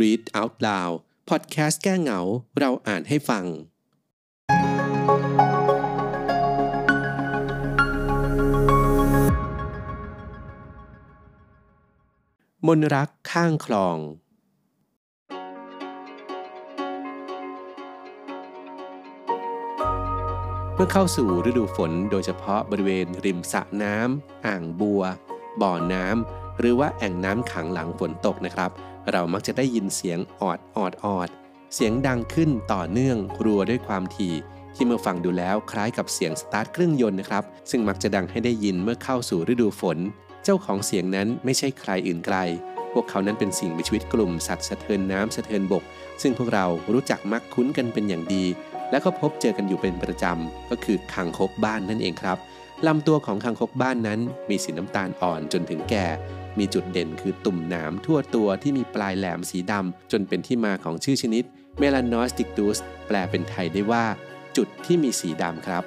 Read Out Loud พอดแคสต์แก้เหงา เราอ่านให้ฟัง มนรักข้างคลอง มื่อเข้าสู่ฤดูฝนโดยเฉพาะบริเวณริมสระน้ำอ่างบัว บ่อน้ำหรือว่าแอ่งน้ำขังหลังฝนตกนะครับ เรามักจะได้ยินเสียงออดออดออด เสียงดังขึ้นต่อเนื่องรัวด้วยความถี่ที่เมื่อฟังดูแล้วคล้ายกับเสียงสตาร์ทเครื่องยนต์นะครับ ซึ่งมักจะดังให้ได้ยินเมื่อเข้าสู่ฤดูฝน เจ้าของเสียงนั้นไม่ใช่ใครอื่นไกล พวกเขานั้นเป็นสิ่งมีชีวิตกลุ่มสัตว์สะเทินน้ำสะเทินบก ซึ่งพวกเรารู้จักมักคุ้นกันเป็นอย่างดี และก็พบเจอกันอยู่เป็นประจำ ก็คือคังคกบ้านนั่นเองครับลำตัวของคังคกบ้านนั้น มีสีน้ำตาลอ่อนจนถึงแก่ มีจุดเด่นคือตุ่มหนามทั่วตัวที่มีปลายแหลมสีดำจนเป็นที่มาของชื่อชนิด m e l a n o s t i c t u s แปลเป็นไทยได้ว่า จุดที่มีสีดำครับ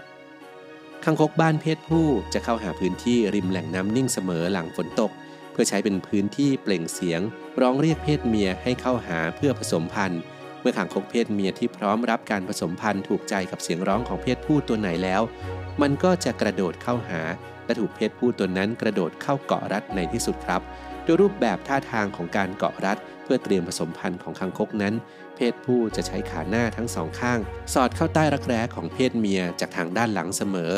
คังคกบ้านเพศผู้จะเข้าหาพื้นที่ริมแหล่งน้ำนิ่งเสมอหลังฝนตก เพื่อใช้เป็นพื้นที่เปล่งเสียง ร้องเรียกเพศเมียให้เข้าหาเพื่อผสมพันธุ์ มื่อขังคกเพศเมียที่พร้อมรับการผสมพันธุ์ถูกใจกับเสียงร้องของเพศผู้ตัวไหนแล้ว มันก็จะกระโดดเข้าหา และถูกเพศผู้ตัวนั้นกระโดดเข้าเกาะรัดในที่สุดครับ โดยรูปแบบท่าทางของการเกาะรัด เพื่อเตรียมผสมพันธุ์ของคังคกนั้น เพศผู้จะใช้ขาหน้าทั้งสองข้าง สอดเข้าใต้รักแร้ของเพศเมียจากทางด้านหลังเสมอ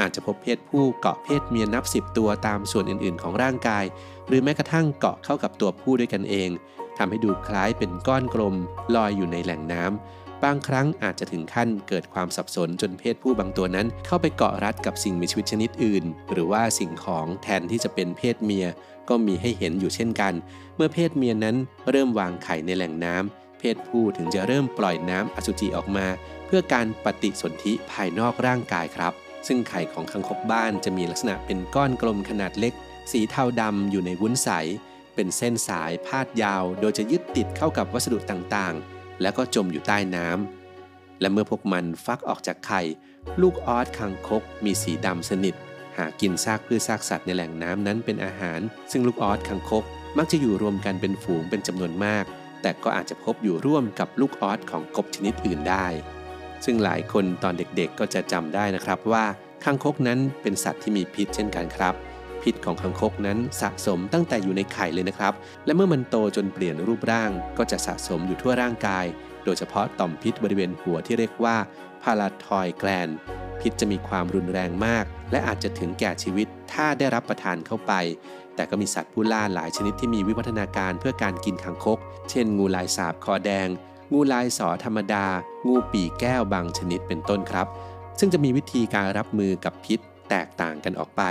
อาจจะพบเพศผู้เกาะเพศเมียนับสิบตัวตามส่วนอื่นๆ ของร่างกาย หรือแม้กระทั่งเกาะเข้ากับตัวผู้ด้วยกันเอง ทำให้ดูคล้ายเป็นก้อนกลมลอยอยู่ในแหล่งน้ำบางครั้งอาจจะถึงขั้นเกิดความสับสนจนเพศผู้บางตัวนั้น เข้าไปเกาะรัดกับสิ่งมีชีวิตชนิดอื่น หรือว่าสิ่งของแทนที่จะเป็นเพศเมีย ก็มีให้เห็นอยู่เช่นกัน เมื่อเพศเมียนั้นเริ่มวางไข่ในแหล่งน้ำเพศผู้ถึงจะเริ่มปล่อยน้ำอสุจิออกมา เพื่อการปฏิสนธิภายนอกร่างกายครับ ซึ่งไข่ของคังคกบ้านจะมีลักษณะเป็นก้อนกลมขนาดเล็ก สีเทาดำอยู่ในวุ้นใส เป็นเส้นสายพาดยาว โดยจะยึดติดเข้ากับวัสดุต่างๆ แล้วก็จมอยู่ใต้น้ำ และเมื่อพวกมันฟักออกจากไข่ ลูกออสคังคกมีสีดำสนิท หากินซากพืชซากสัตว์ในแหล่งน้ำนั้นเป็นอาหาร ซึ่งลูกออสคังคกมักจะอยู่รวมกันเป็นฝูงเป็นจำนวนมาก แต่ก็อาจจะพบอยู่ร่วมกับลูกออสของกบชนิดอื่นได้ ซึ่งหลายคนตอนเด็กๆก็จะจำได้นะครับว่าคังคกนั้นเป็นสัตว์ที่มีพิษเช่นกันครับ พิษของคังคกนั้นสะสมตั้งแต่อยู่ในไข่เลยนะครับ และเมื่อมันโตจนเปลี่ยนรูปร่าง ก็จะสะสมอยู่ทั่วร่างกาย โดยเฉพาะต่อมพิษบริเวณหัวที่เรียกว่าพาราทอยแกลนพิษจะมีความรุนแรงมาก และอาจจะถึงแก่ชีวิตถ้าได้รับประทานเข้าไป แต่ก็มีสัตว์ผู้ล่าหลายชนิดที่มีวิวัฒนาการเพื่อการกินคังคก เช่น งูลายสาบคอแดง งูลายสอธรรมดา งูปีแก้วบางชนิดเป็นต้นครับ ซึ่งจะมีวิธีการรับมือกับพิษแตกต่างกันออกไป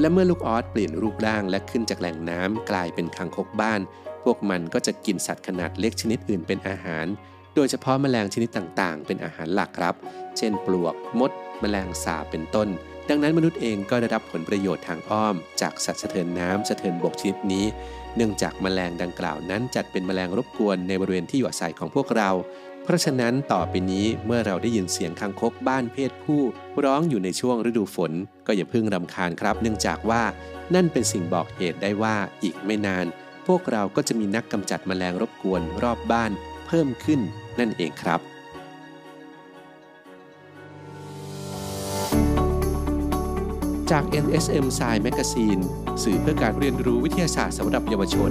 และเมื่อลูกออสเปลี่ยนรูปร่างและขึ้นจากแหล่งน้ำกลายเป็นคังคกบ้าน พวกมันก็จะกินสัตว์ขนาดเล็กชนิดอื่นเป็นอาหาร โดยเฉพาะแมลงชนิดต่างๆ เป็นอาหารหลักครับ เช่น ปลวก มด แมลงสาบเป็นต้น ดังนั้นมนุษย์เองก็ได้รับผลประโยชน์ทางอ้อม จากสัตว์สะเทินน้ำสะเทินบกชนิดนี้ เนื่องจากแมลงดังกล่าวนั้นจัดเป็นแมลงรบกวนในบริเวณที่อยู่อาศัยของพวกเรา เพราะฉะนั้นต่อไปนี้เมื่อเราได้ยินเสียงคังคกบ้านเพศผู้ ร้องอยู่ในช่วงฤดูฝน ก็อย่าเพิ่งรำคาญครับ เนื่องจากว่านั่นเป็นสิ่งบอกเหตุได้ว่าอีกไม่นาน พวกเราก็จะมีนักกำจัดแมลงรบกวนรอบบ้าน เพิ่มขึ้นนั่นเองครับจาก NSM Science Magazine สื่อเพื่อการเรียนรู้วิทยาศาสตร์สำหรับเยาวชน